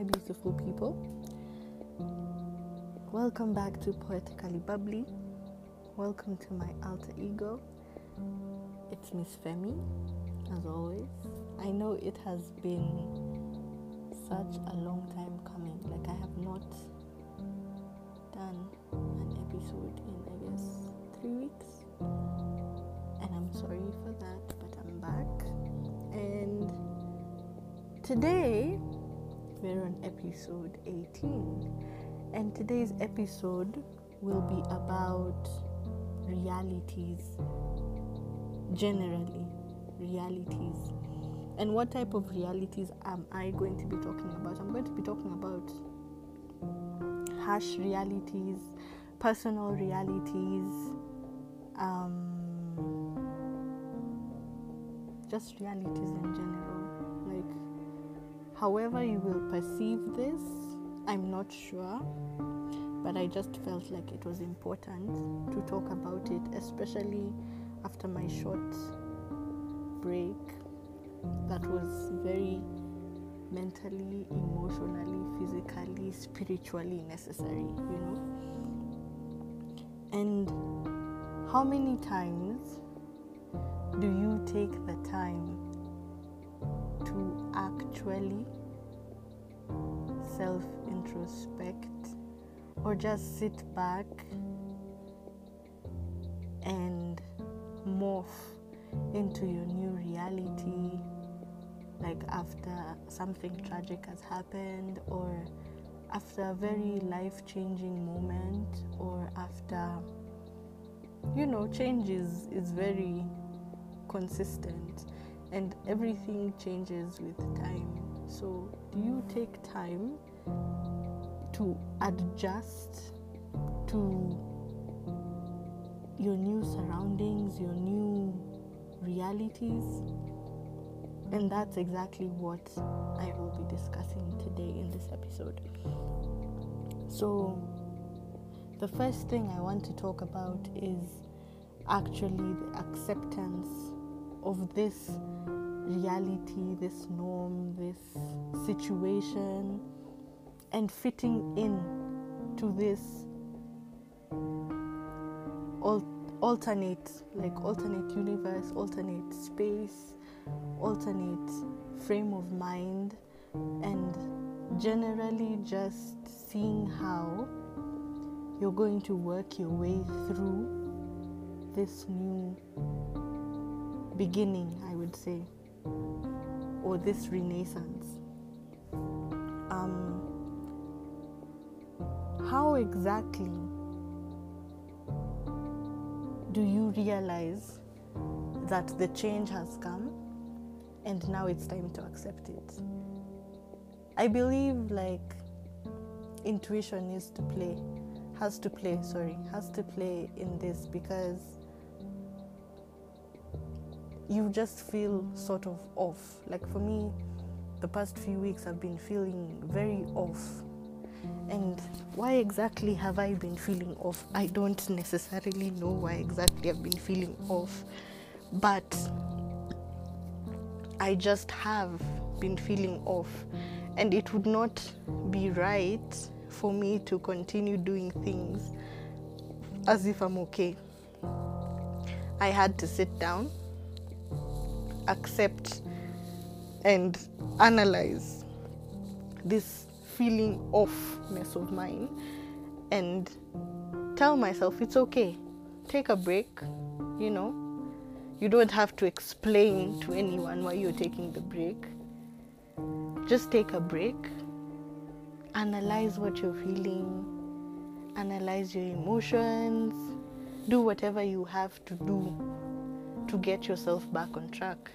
my beautiful people. Welcome back to Poetically Bubbly. Welcome to my alter ego. It's Miss Femi, as always. I know it has been such a long time coming. Like, I have not done an episode in, I guess, three weeks. And I'm sorry for that, but I'm back. And today, we're on episode 18. And today's episode will be about realities, generally, realities. And what type of realities am I going to be talking about? I'm going to be talking about harsh realities, personal realities, um, just realities in general. However you will perceive this, I'm not sure, but I just felt like it was important to talk about it, especially after my short break that was very mentally, emotionally, physically, spiritually necessary, you know. And how many times do you take the time to actually self introspect or just sit back and morph into your new reality like after something tragic has happened or after a very life changing moment or after you know change is, is very consistent and everything changes with time so do you take time to adjust to your new surroundings your new realities and that's exactly what I will be discussing today in this episode. So, the first thing I want to talk about is actually the acceptance of this reality, this norm, this situation, and fitting in to this alternate, like alternate universe, alternate space alternate frame of mind and generally just seeing how you're going to work your way through this new beginning, I would say, or this renaissance. Um, how exactly do you realize that the change has come and now it's time to accept it. I believe like intuition needs to play, has to play, sorry, has to play in this because you just feel sort of off. Like for me, the past few weeks I've been feeling very off. And why exactly have I been feeling off? I don't necessarily know why exactly I've been feeling off. But I just have been feeling off, and it would not be right for me to continue doing things as if I'm okay. I had to sit down, accept, and analyze this feeling offness of mine and tell myself it's okay. Take a break, you know, you don't have to explain to anyone why you're taking the break. Just take a break, analyze what you're feeling, analyze your emotions, do whatever you have to do to get yourself back on track.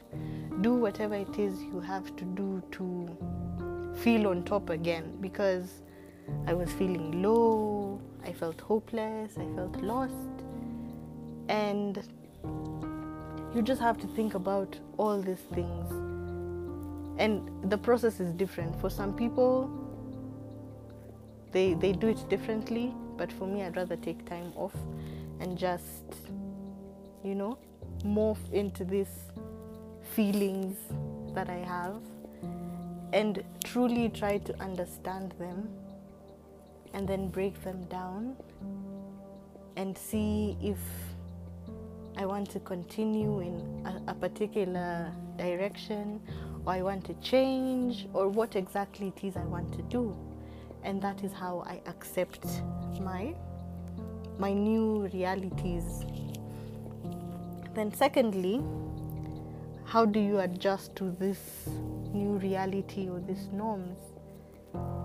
Do whatever it is you have to do to feel on top again because I was feeling low, I felt hopeless, I felt lost, and you just have to think about all these things. And the process is different. For some people they they do it differently but for me i'd rather take time off and just you know morph into these feelings that i have and truly try to understand them and then break them down and see if I want to continue in a, a, particular direction or I want to change or what exactly it is I want to do. And that is how I accept my my new realities. Then secondly, how do you adjust to this new reality or these norms?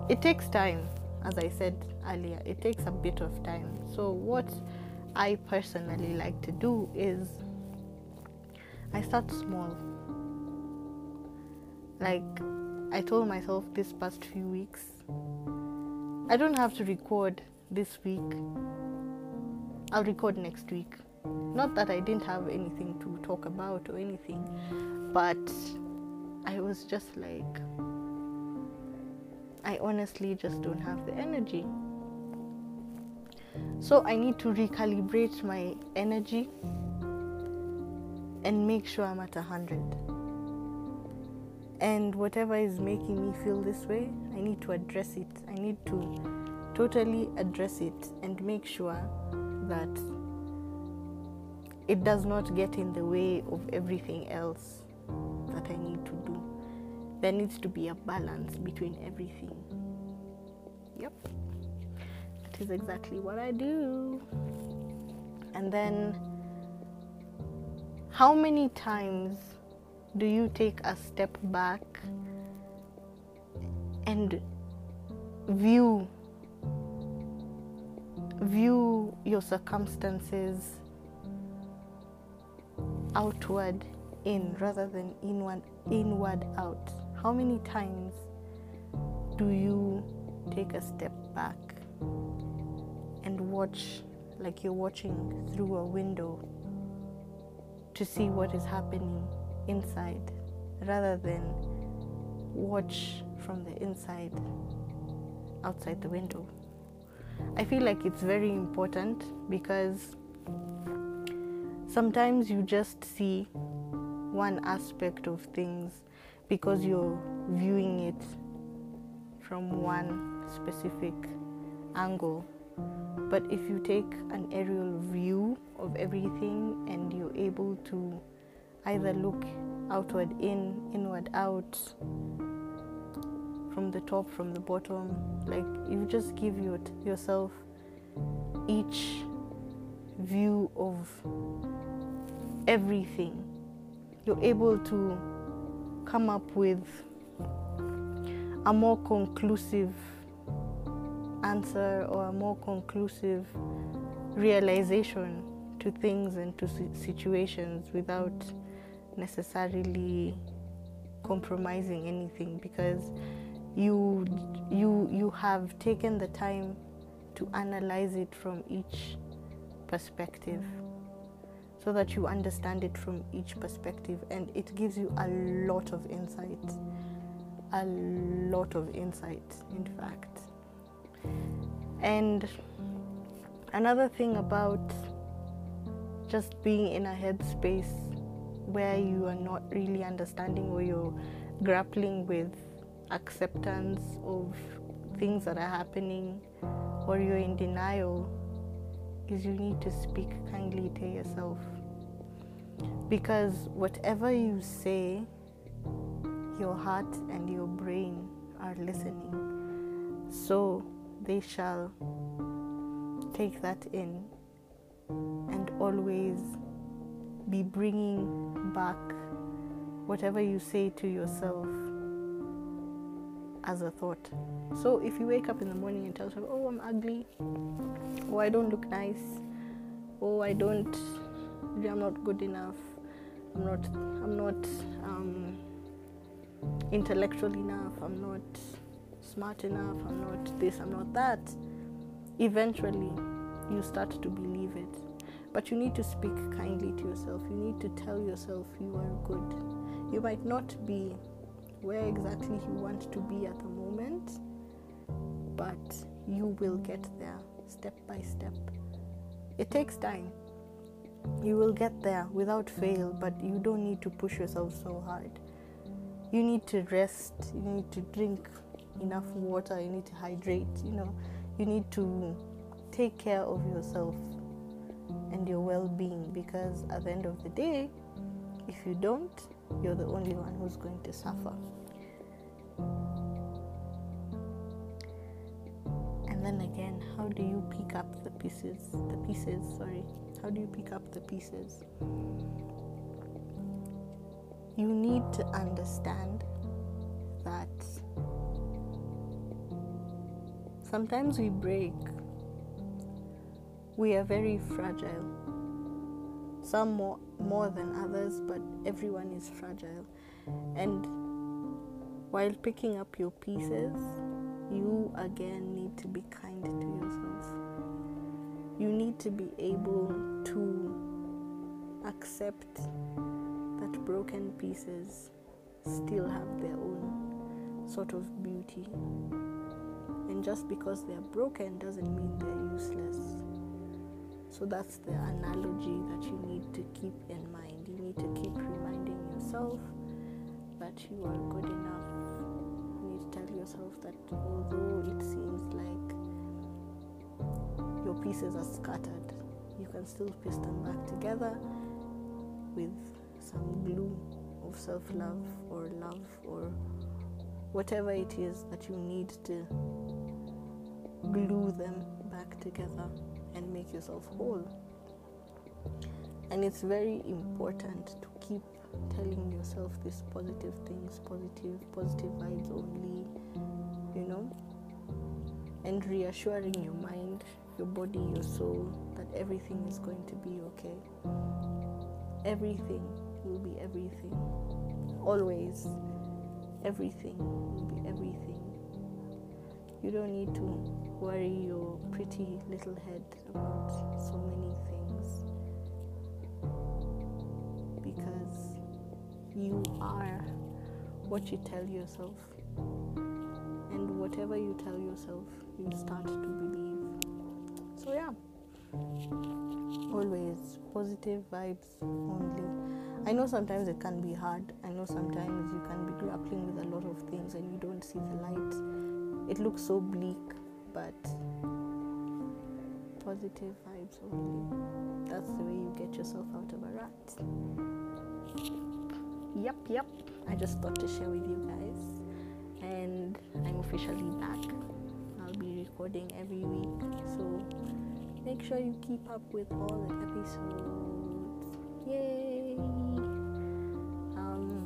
It takes time, as I said earlier. It takes a bit of time. So what I personally like to do is I start small. Like I told myself this past few weeks, I don't have to record this week. I'll record next week. Not that I didn't have anything to talk about or anything, but I was just like, I honestly just don't have the energy. So I need to recalibrate my energy and make sure I'm at 100. And whatever is making me feel this way, I need to address it. I need to totally address it and make sure that it does not get in the way of everything else that I need to do. There needs to be a balance between everything. Yep is exactly what I do. And then, how many times do you take a step back and view view your circumstances outward in rather than inward inward out how many times do you take a step back and watch like you're watching through a window to see what is happening inside rather than watch from the inside outside the window. I feel like it's very important because sometimes you just see one aspect of things because you're viewing it from one specific angle. But if you take an aerial view of everything and you're able to either look outward in, inward out, from the top, from the bottom, like you just give your, yourself each view of everything, you're able to come up with a more conclusive answer or a more conclusive realization to things and to situations without necessarily compromising anything because you you you have taken the time to analyze it from each perspective so that you understand it from each perspective and it gives you a lot of insight. A lot of insight in fact. And another thing about just being in a headspace where you are not really understanding or you're grappling with acceptance of things that are happening or you're in denial is you need to speak kindly to yourself because whatever you say your heart and your brain are listening so they shall take that in and always be bringing back whatever you say to yourself as a thought. So if you wake up in the morning and tell yourself, "Oh, I'm ugly," "Oh, I don't look nice," "Oh, I don't," "I'm not good enough," "I'm not," "I'm not um, intellectual enough," "I'm not." smart enough, I'm not this, I'm not that. Eventually, you start to believe it. But you need to speak kindly to yourself. You need to tell yourself you are good. You might not be where exactly you want to be at the moment, but you will get there step by step. It takes time. You will get there without fail, but you don't need to push yourself so hard. you need to rest, you need to drink enough water, you need to hydrate, you know, you need to take care of yourself and your well being because at the end of the day, if you don't, you're the only one who's going to suffer. How do you pick up the pieces? The pieces, sorry. How do you pick up the pieces? You need to understand that sometimes we break. We are very fragile. Some more, more than others, but everyone is fragile. And while picking up your pieces, you again need to be kind to yourself. You need to be able to accept that broken pieces still have their own sort of beauty. And just because they're broken doesn't mean they're useless. So that's the analogy that you need to keep in mind. You need to keep reminding yourself that you are good enough. Yourself that although it seems like your pieces are scattered, you can still piece them back together with some glue of self love or love or whatever it is that you need to glue them back together and make yourself whole. And it's very important to keep telling yourself these positive things, positive, positive vibes only, know, and reassuring your mind, your body, your soul that everything is going to be okay. Everything will be everything. Always, everything will be everything. You don't need to worry your pretty little head about so many things because you are what you tell yourself, and whatever you tell yourself, you start to believe. So, yeah, always positive vibes only. I know sometimes it can be hard. I know sometimes you can be grappling with a lot of things and you don't see the light. It looks so bleak, but positive vibes only. That's the way you get yourself out of a rut. Yep, yep. I just thought to share with you guys. And officially back. I'll be recording every week. So make sure you keep up with all the episodes. Yay! Um,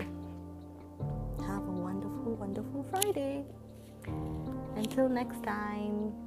have a wonderful, wonderful Friday. Until next time.